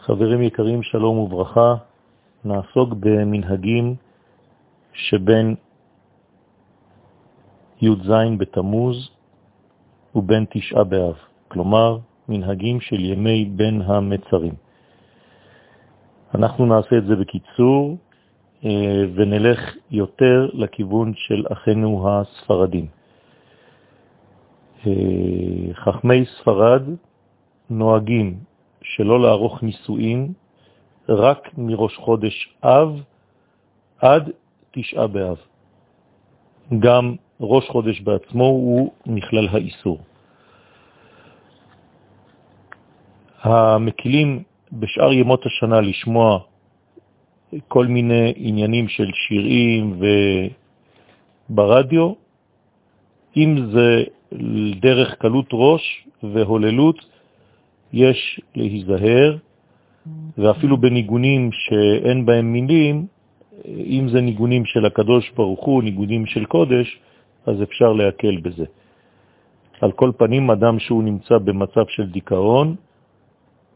חברים יקרים, שלום וברכה. נעסוק במנהגים שבין י"ז בתמוז ובין תשעה באב, כלומר מנהגים של ימי בין המצרים. אנחנו נעשה את זה בקיצור אה, ונלך יותר לכיוון של אחינו הספרדים. אה, חכמי ספרד נוהגים שלא לערוך נישואין רק מראש חודש אב עד תשעה באב. גם ראש חודש בעצמו הוא נכלל האיסור. המקילים בשאר ימות השנה לשמוע כל מיני עניינים של שירים וברדיו, אם זה דרך קלות ראש והוללות, יש להיזהר, ואפילו בניגונים שאין בהם מילים, אם זה ניגונים של הקדוש ברוך הוא, ניגונים של קודש, אז אפשר להקל בזה. על כל פנים, אדם שהוא נמצא במצב של דיכאון,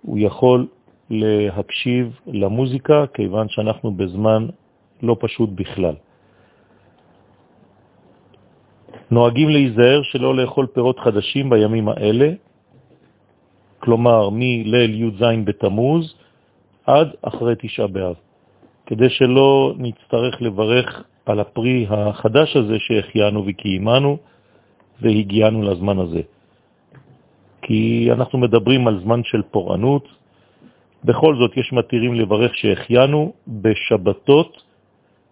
הוא יכול להקשיב למוזיקה, כיוון שאנחנו בזמן לא פשוט בכלל. נוהגים להיזהר שלא לאכול פירות חדשים בימים האלה, כלומר מליל י"ז בתמוז עד אחרי תשעה באב, כדי שלא נצטרך לברך על הפרי החדש הזה שהחיינו וקיימנו והגיענו לזמן הזה. כי אנחנו מדברים על זמן של פורענות, בכל זאת יש מתירים לברך שהחיינו בשבתות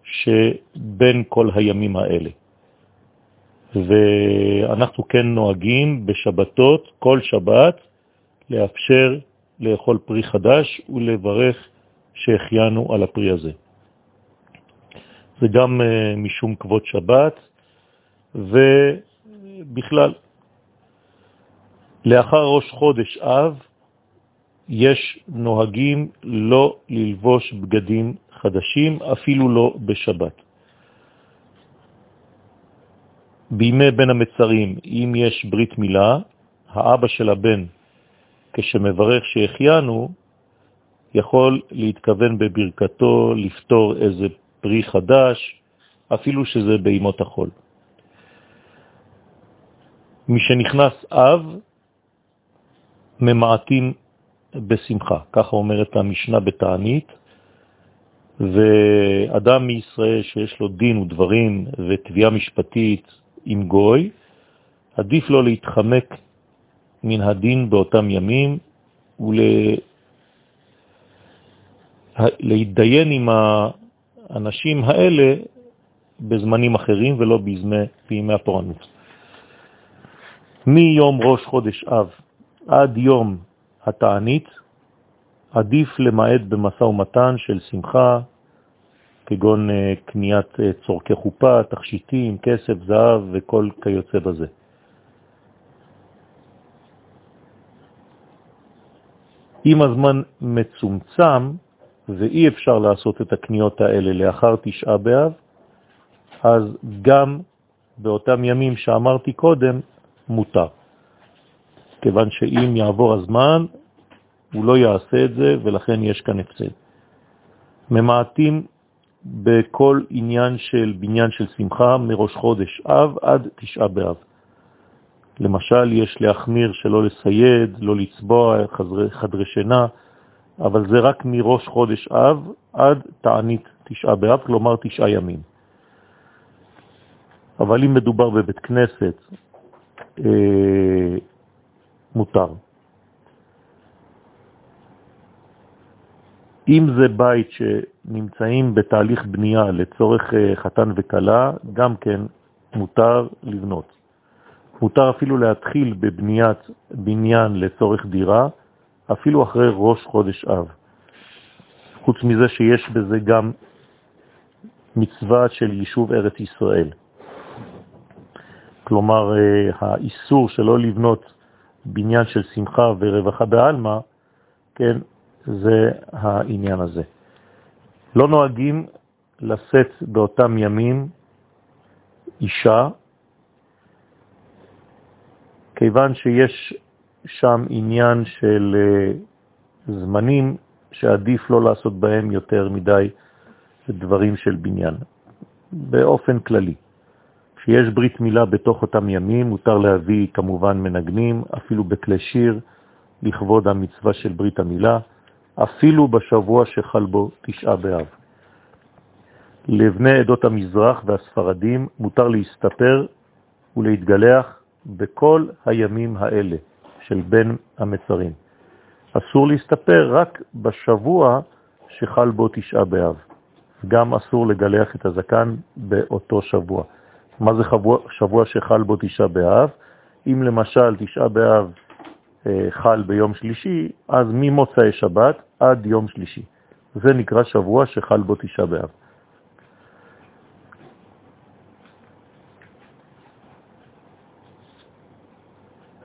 שבין כל הימים האלה. ואנחנו כן נוהגים בשבתות, כל שבת, לאפשר לאכול פרי חדש ולברך שהחיינו על הפרי הזה. זה גם uh, משום כבוד שבת, ובכלל, לאחר ראש חודש אב, יש נוהגים לא ללבוש בגדים חדשים, אפילו לא בשבת. בימי בין המצרים, אם יש ברית מילה, האבא של הבן כשמברך שהחיינו, יכול להתכוון בברכתו לפתור איזה פרי חדש, אפילו שזה בימות החול. משנכנס אב, ממעטים בשמחה, ככה אומרת המשנה בתענית, ואדם מישראל שיש לו דין ודברים ותביעה משפטית עם גוי, עדיף לו להתחמק מן הדין באותם ימים ולהתדיין עם האנשים האלה בזמנים אחרים ולא בזמי, בימי הפורענות. מיום ראש חודש אב עד יום התענית עדיף למעט במשא ומתן של שמחה, כגון אה, קניית אה, צורכי חופה, תכשיטים, כסף, זהב וכל כיוצא בזה. אם הזמן מצומצם ואי אפשר לעשות את הקניות האלה לאחר תשעה באב, אז גם באותם ימים שאמרתי קודם מותר. כיוון שאם יעבור הזמן, הוא לא יעשה את זה, ולכן יש כאן הפסד. ממעטים בכל עניין של בניין של שמחה מראש חודש אב עד תשעה באב. למשל, יש להחמיר שלא לסייד, לא לצבוע חדרי, חדרי שינה, אבל זה רק מראש חודש אב עד תענית תשעה באב, כלומר תשעה ימים. אבל אם מדובר בבית כנסת, אה, מותר. אם זה בית שנמצאים בתהליך בנייה לצורך אה, חתן וקלה, גם כן מותר לבנות. מותר אפילו להתחיל בבניית בניין לצורך דירה, אפילו אחרי ראש חודש אב. חוץ מזה שיש בזה גם מצווה של יישוב ארץ ישראל. כלומר, אה, האיסור שלא לבנות בניין של שמחה ורווחה בעלמא, כן, זה העניין הזה. לא נוהגים לשאת באותם ימים אישה כיוון שיש שם עניין של אה, זמנים שעדיף לא לעשות בהם יותר מדי דברים של בניין, באופן כללי. כשיש ברית מילה בתוך אותם ימים, מותר להביא כמובן מנגנים, אפילו בכלי שיר, לכבוד המצווה של ברית המילה, אפילו בשבוע שחל בו תשעה באב. לבני עדות המזרח והספרדים מותר להסתפר ולהתגלח בכל הימים האלה של בין המצרים. אסור להסתפר רק בשבוע שחל בו תשעה באב. גם אסור לגלח את הזקן באותו שבוע. מה זה שבוע, שבוע שחל בו תשעה באב? אם למשל תשעה באב אה, חל ביום שלישי, אז ממוצאי שבת עד יום שלישי. זה נקרא שבוע שחל בו תשעה באב.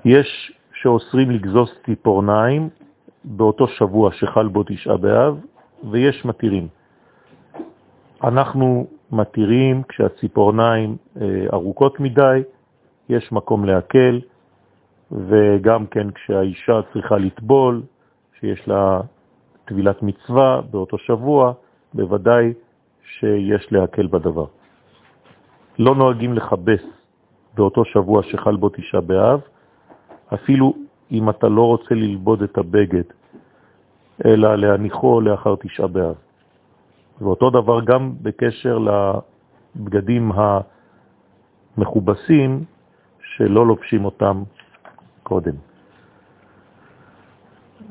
יש שאוסרים לגזוס ציפורניים באותו שבוע שחל בו תשעה באב, ויש מתירים. אנחנו מתירים כשהציפורניים אה, ארוכות מדי, יש מקום להקל, וגם כן כשהאישה צריכה לטבול, שיש לה טבילת מצווה באותו שבוע, בוודאי שיש להקל בדבר. לא נוהגים לחבס באותו שבוע שחל בו תשעה באב, אפילו אם אתה לא רוצה ללבוד את הבגד, אלא להניחו לאחר תשעה באב. ואותו דבר גם בקשר לבגדים המכובסים שלא לובשים אותם קודם.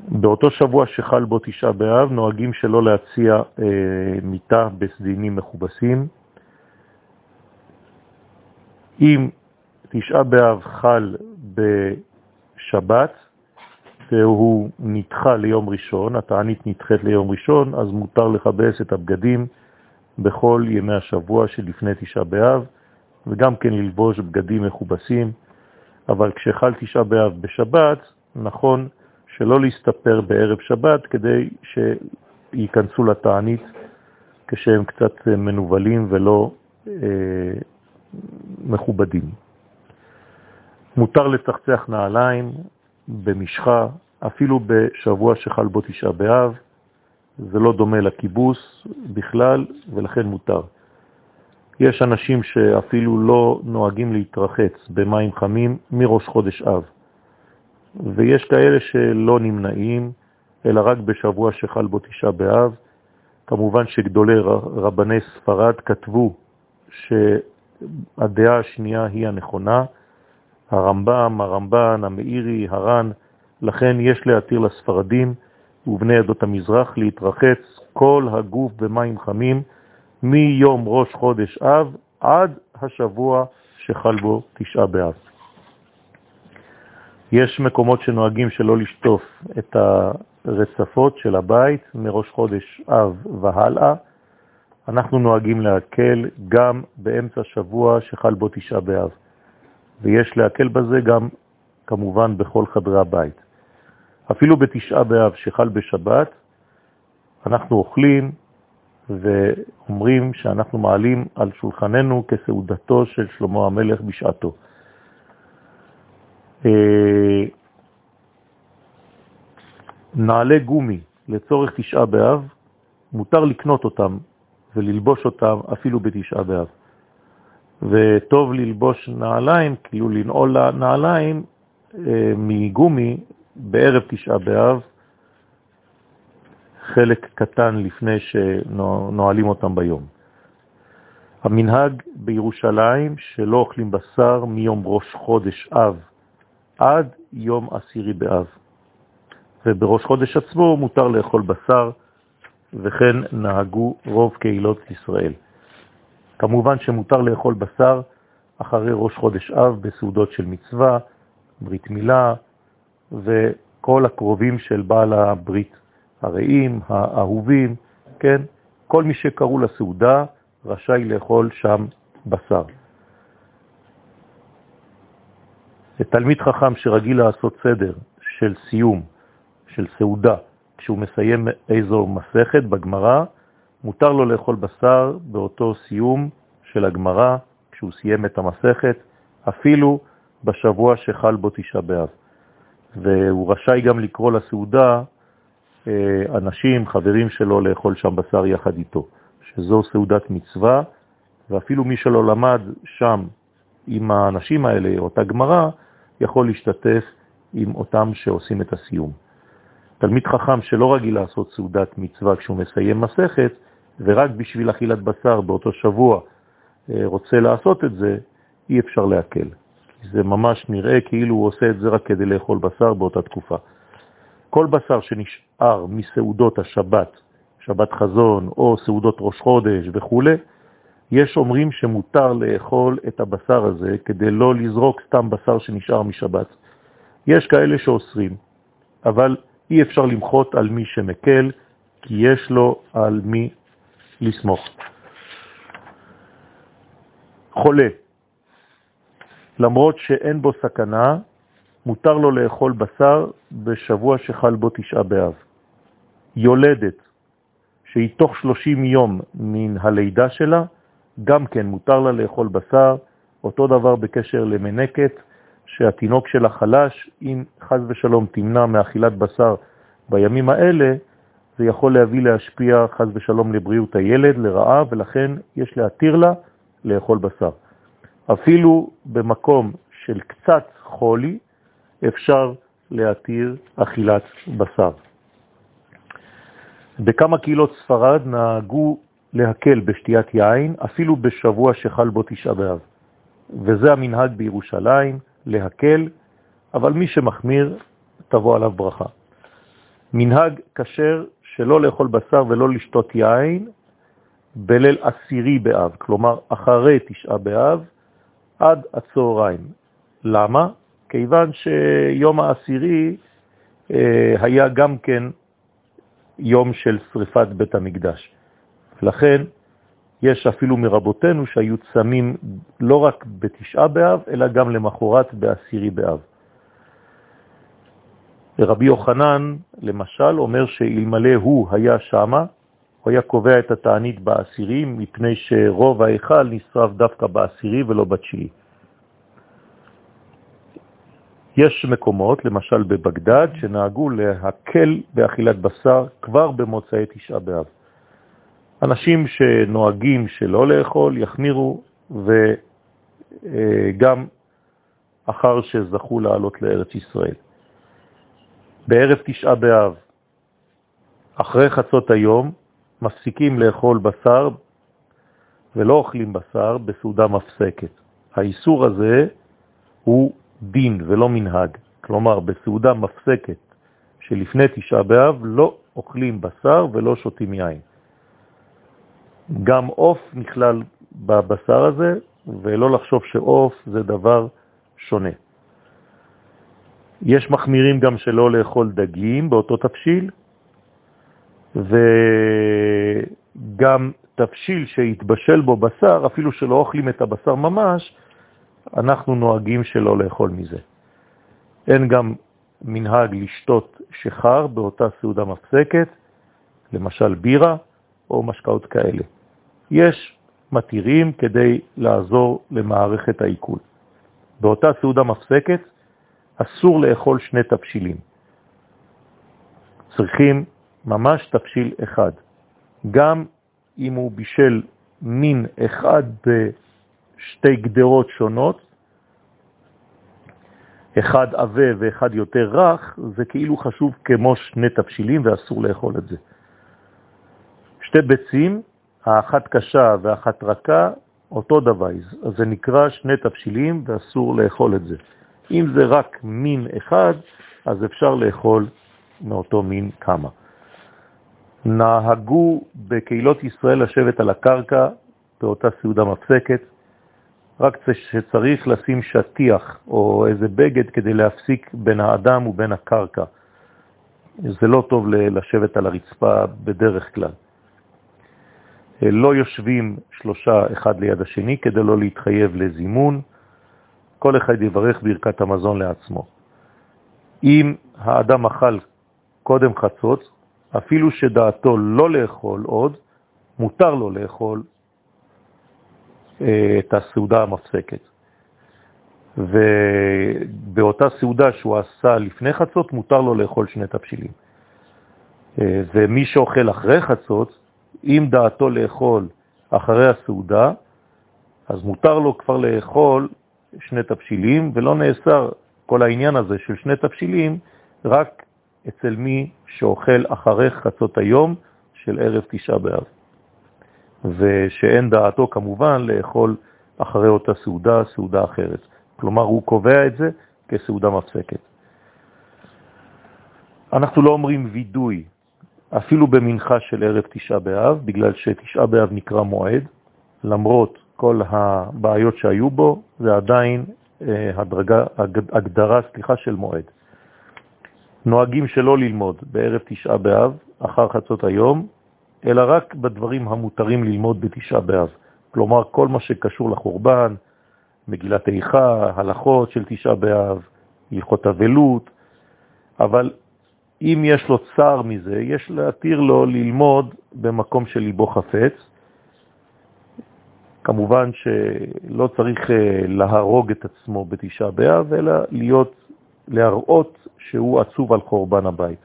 באותו שבוע שחל בו תשעה באב נוהגים שלא להציע אה, מיטה בסדינים מכובסים. אם תשעה באב חל בשבת, והוא נדחה ליום ראשון, התענית נדחית ליום ראשון, אז מותר לכבס את הבגדים בכל ימי השבוע שלפני תשעה באב, וגם כן ללבוש בגדים מכובסים, אבל כשחל תשעה באב בשבת, נכון שלא להסתפר בערב שבת כדי שייכנסו לתענית כשהם קצת מנובלים ולא אה, מכובדים. מותר לצחצח נעליים, במשחה, אפילו בשבוע שחל בו תשעה באב, זה לא דומה לכיבוס בכלל, ולכן מותר. יש אנשים שאפילו לא נוהגים להתרחץ במים חמים מראש חודש אב, ויש כאלה שלא נמנעים, אלא רק בשבוע שחל בו תשעה באב. כמובן שגדולי רבני ספרד כתבו שהדעה השנייה היא הנכונה, הרמב"ם, הרמב"ן, המאירי, הר"ן, לכן יש להתיר לספרדים ובני עדות המזרח להתרחץ כל הגוף במים חמים מיום ראש חודש אב עד השבוע שחל בו תשעה באב. יש מקומות שנוהגים שלא לשטוף את הרצפות של הבית מראש חודש אב והלאה. אנחנו נוהגים להקל גם באמצע שבוע שחל בו תשעה באב. ויש להקל בזה גם כמובן בכל חדרי הבית. אפילו בתשעה באב שחל בשבת, אנחנו אוכלים ואומרים שאנחנו מעלים על שולחננו כסעודתו של שלמה המלך בשעתו. אה, נעלי גומי לצורך תשעה באב, מותר לקנות אותם וללבוש אותם אפילו בתשעה באב. וטוב ללבוש נעליים, כאילו לנעול נעליים אה, מגומי בערב תשעה באב, חלק קטן לפני שנועלים אותם ביום. המנהג בירושלים שלא אוכלים בשר מיום ראש חודש אב עד יום עשירי באב. ובראש חודש עצמו מותר לאכול בשר, וכן נהגו רוב קהילות ישראל. כמובן שמותר לאכול בשר אחרי ראש חודש אב בסעודות של מצווה, ברית מילה וכל הקרובים של בעל הברית, הרעים, האהובים, כן? כל מי שקראו לסעודה רשאי לאכול שם בשר. תלמיד חכם שרגיל לעשות סדר של סיום, של סעודה, כשהוא מסיים איזו מסכת בגמרא, מותר לו לאכול בשר באותו סיום של הגמרא, כשהוא סיים את המסכת, אפילו בשבוע שחל בו תשעה באב. והוא רשאי גם לקרוא לסעודה אנשים, חברים שלו, לאכול שם בשר יחד איתו, שזו סעודת מצווה, ואפילו מי שלא למד שם עם האנשים האלה, אותה גמרא, יכול להשתתף עם אותם שעושים את הסיום. תלמיד חכם שלא רגיל לעשות סעודת מצווה כשהוא מסיים מסכת, ורק בשביל אכילת בשר באותו שבוע אה, רוצה לעשות את זה, אי אפשר להקל. זה ממש נראה כאילו הוא עושה את זה רק כדי לאכול בשר באותה תקופה. כל בשר שנשאר מסעודות השבת, שבת חזון או סעודות ראש חודש וכו', יש אומרים שמותר לאכול את הבשר הזה כדי לא לזרוק סתם בשר שנשאר משבת. יש כאלה שאוסרים, אבל אי אפשר למחות על מי שמקל, כי יש לו על מי לסמוך. חולה, למרות שאין בו סכנה, מותר לו לאכול בשר בשבוע שחל בו תשעה באב. יולדת, שהיא תוך 30 יום מן הלידה שלה, גם כן מותר לה לאכול בשר, אותו דבר בקשר למנקת, שהתינוק שלה חלש, אם חז ושלום תמנע מאכילת בשר בימים האלה, זה יכול להביא להשפיע חז ושלום לבריאות הילד, לרעה, ולכן יש להתיר לה לאכול בשר. אפילו במקום של קצת חולי אפשר להתיר אכילת בשר. בכמה קהילות ספרד נהגו להקל בשתיית יין, אפילו בשבוע שחל בו תשעה באב. וזה המנהג בירושלים, להקל, אבל מי שמחמיר, תבוא עליו ברכה. מנהג כשר שלא לאכול בשר ולא לשתות יין בליל עשירי באב, כלומר אחרי תשעה באב, עד הצהריים. למה? כיוון שיום העשירי אה, היה גם כן יום של שריפת בית המקדש. לכן יש אפילו מרבותינו שהיו צמים לא רק בתשעה באב, אלא גם למחרת בעשירי באב. רבי יוחנן, למשל, אומר שאלמלא הוא היה שמה, הוא היה קובע את התענית בעשירי, מפני שרוב ההיכל נשרף דווקא בעשירי ולא בתשיעי. יש מקומות, למשל בבגדד, שנהגו להקל באכילת בשר כבר במוצאי תשעה באב. אנשים שנוהגים שלא לאכול יחמירו, וגם אחר שזכו לעלות לארץ ישראל. בערב תשעה באב, אחרי חצות היום, מפסיקים לאכול בשר ולא אוכלים בשר בסעודה מפסקת. האיסור הזה הוא דין ולא מנהג. כלומר, בסעודה מפסקת שלפני תשעה באב לא אוכלים בשר ולא שותים יין. גם אוף נכלל בבשר הזה, ולא לחשוב שאוף זה דבר שונה. יש מחמירים גם שלא לאכול דגים באותו תפשיל, וגם תפשיל שהתבשל בו בשר, אפילו שלא אוכלים את הבשר ממש, אנחנו נוהגים שלא לאכול מזה. אין גם מנהג לשתות שחר באותה סעודה מפסקת, למשל בירה או משקאות כאלה. יש מתירים כדי לעזור למערכת העיכול. באותה סעודה מפסקת אסור לאכול שני תפשילים. צריכים ממש תפשיל אחד. גם אם הוא בישל מין אחד בשתי גדרות שונות, אחד עבה ואחד יותר רך, זה כאילו חשוב כמו שני תפשילים ואסור לאכול את זה. שתי ביצים, האחת קשה והאחת רכה, אותו דבר, זה נקרא שני תפשילים ואסור לאכול את זה. אם זה רק מין אחד, אז אפשר לאכול מאותו מין כמה. נהגו בקהילות ישראל לשבת על הקרקע באותה סעודה מפסקת, רק שצריך לשים שטיח או איזה בגד כדי להפסיק בין האדם ובין הקרקע. זה לא טוב לשבת על הרצפה בדרך כלל. לא יושבים שלושה אחד ליד השני כדי לא להתחייב לזימון, כל אחד יברך ברכת המזון לעצמו. אם האדם אכל קודם חצות, אפילו שדעתו לא לאכול עוד, מותר לו לאכול אה, את הסעודה המפסקת. ובאותה סעודה שהוא עשה לפני חצות, מותר לו לאכול שני תבשילים. אה, ומי שאוכל אחרי חצות, אם דעתו לאכול אחרי הסעודה, אז מותר לו כבר לאכול שני תפשילים, ולא נאסר כל העניין הזה של שני תפשילים רק אצל מי שאוכל אחרי חצות היום של ערב תשעה באב. ושאין דעתו כמובן לאכול אחרי אותה סעודה, סעודה אחרת. כלומר, הוא קובע את זה כסעודה מפסקת. אנחנו לא אומרים וידוי, אפילו במנחה של ערב תשעה באב, בגלל שתשעה באב נקרא מועד, למרות כל הבעיות שהיו בו, זה עדיין אה, הדרגה, הגדרה, סליחה, של מועד. נוהגים שלא ללמוד בערב תשעה באב, אחר חצות היום, אלא רק בדברים המותרים ללמוד בתשעה באב. כלומר, כל מה שקשור לחורבן, מגילת איכה, הלכות של תשעה באב, הלכות אבלות, אבל אם יש לו צער מזה, יש להתיר לו ללמוד במקום של ליבו חפץ. כמובן שלא צריך אה, להרוג את עצמו בתשעה באב, אלא להיות, להראות שהוא עצוב על חורבן הבית.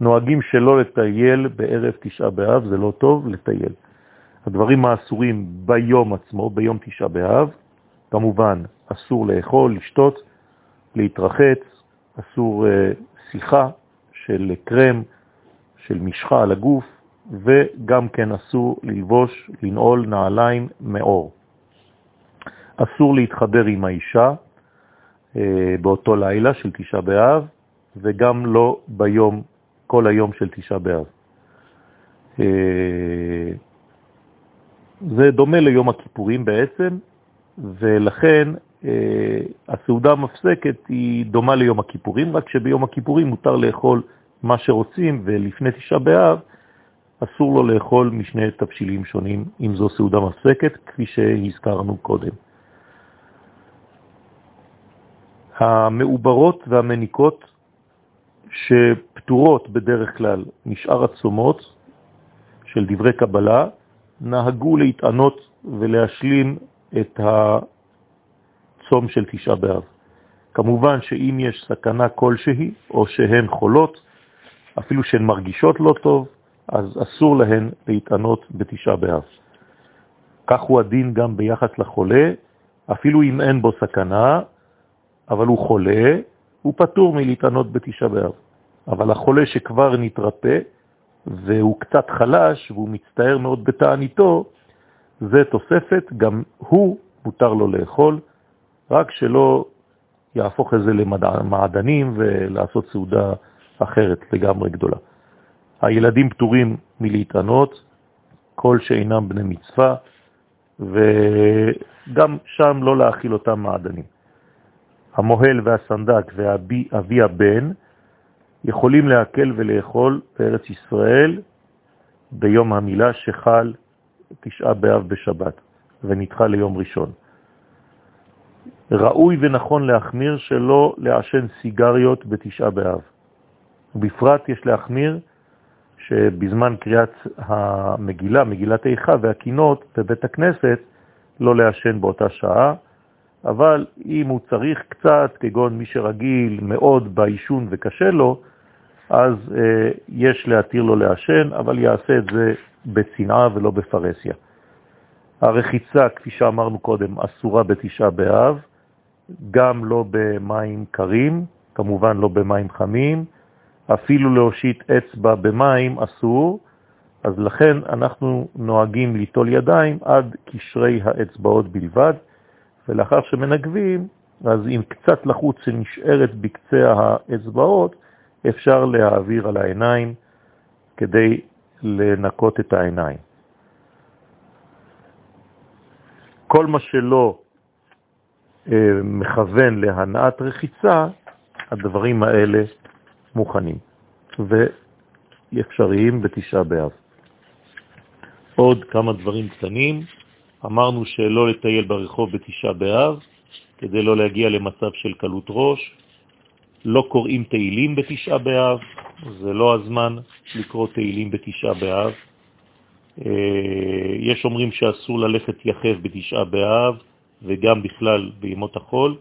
נוהגים שלא לטייל בערב תשעה באב, זה לא טוב לטייל. הדברים האסורים ביום עצמו, ביום תשעה באב, כמובן אסור לאכול, לשתות, להתרחץ, אסור uh, שיחה של קרם, של משחה על הגוף, וגם כן אסור ללבוש, לנעול נעליים מאור. אסור להתחבר עם האישה uh, באותו לילה של תשעה באב, וגם לא ביום כל היום של תשעה באב. אה, זה דומה ליום הכיפורים בעצם, ולכן אה, הסעודה המפסקת היא דומה ליום הכיפורים, רק שביום הכיפורים מותר לאכול מה שרוצים, ולפני תשעה באב אסור לו לאכול משני תבשילים שונים, אם זו סעודה מפסקת, כפי שהזכרנו קודם. המעוברות והמניקות שפטורות בדרך כלל משאר הצומות של דברי קבלה, נהגו להתענות ולהשלים את הצום של תשעה באב. כמובן שאם יש סכנה כלשהי, או שהן חולות, אפילו שהן מרגישות לא טוב, אז אסור להן להתענות בתשעה באב. כך הוא הדין גם ביחס לחולה, אפילו אם אין בו סכנה, אבל הוא חולה, הוא פטור מלהתענות בתשעה באב. אבל החולה שכבר נתרפא והוא קצת חלש והוא מצטער מאוד בתעניתו, זה תוספת, גם הוא מותר לו לאכול, רק שלא יהפוך את זה למעדנים ולעשות סעודה אחרת לגמרי גדולה. הילדים פטורים מלהתענות, כל שאינם בני מצווה, וגם שם לא להאכיל אותם מעדנים. המוהל והסנדק ואבי הבן יכולים להקל ולאכול בארץ ישראל ביום המילה שחל תשעה באב בשבת ונדחה ליום ראשון. ראוי ונכון להחמיר שלא לעשן סיגריות בתשעה באב. בפרט יש להחמיר שבזמן קריאת המגילה, מגילת איכה והקינות בבית הכנסת, לא לעשן באותה שעה, אבל אם הוא צריך קצת, כגון מי שרגיל מאוד באישון וקשה לו, אז אה, יש להתיר לו לעשן, אבל יעשה את זה בצנעה ולא בפרסיה. הרחיצה, כפי שאמרנו קודם, אסורה בתשעה באב, גם לא במים קרים, כמובן לא במים חמים, אפילו להושיט אצבע במים אסור, אז לכן אנחנו נוהגים ליטול ידיים עד קשרי האצבעות בלבד, ולאחר שמנגבים, אז אם קצת לחוץ שנשארת בקצה האצבעות, אפשר להעביר על העיניים כדי לנקות את העיניים. כל מה שלא אה, מכוון להנעת רחיצה, הדברים האלה מוכנים ואפשריים בתשעה באב. עוד כמה דברים קטנים. אמרנו שלא לטייל ברחוב בתשעה באב, כדי לא להגיע למצב של קלות ראש. לא קוראים תהילים בתשעה באב, זה לא הזמן לקרוא תהילים בתשעה באב. אה, יש אומרים שאסור ללכת יחף בתשעה באב וגם בכלל בימות החול,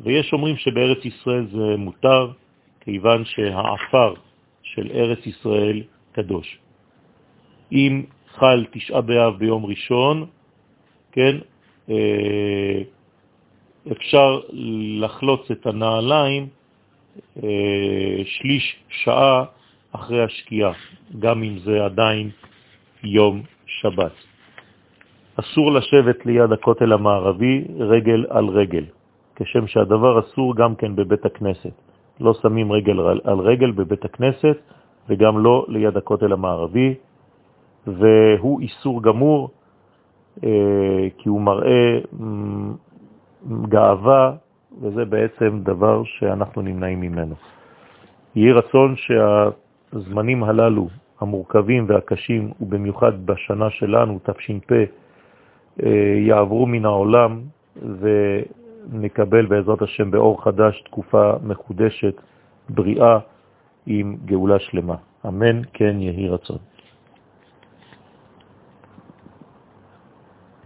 ויש אומרים שבארץ ישראל זה מותר, כיוון שהעפר של ארץ ישראל קדוש. אם חל תשעה באב ביום ראשון, כן, אה, אפשר לחלוץ את הנעליים אה, שליש שעה אחרי השקיעה, גם אם זה עדיין יום שבת. אסור לשבת ליד הכותל המערבי רגל על רגל, כשם שהדבר אסור גם כן בבית הכנסת. לא שמים רגל על רגל בבית הכנסת וגם לא ליד הכותל המערבי, והוא איסור גמור, אה, כי הוא מראה גאווה, וזה בעצם דבר שאנחנו נמנעים ממנו. יהי רצון שהזמנים הללו, המורכבים והקשים, ובמיוחד בשנה שלנו, תש"פ, אה, יעברו מן העולם ונקבל בעזרת השם באור חדש תקופה מחודשת, בריאה, עם גאולה שלמה. אמן כן יהי רצון.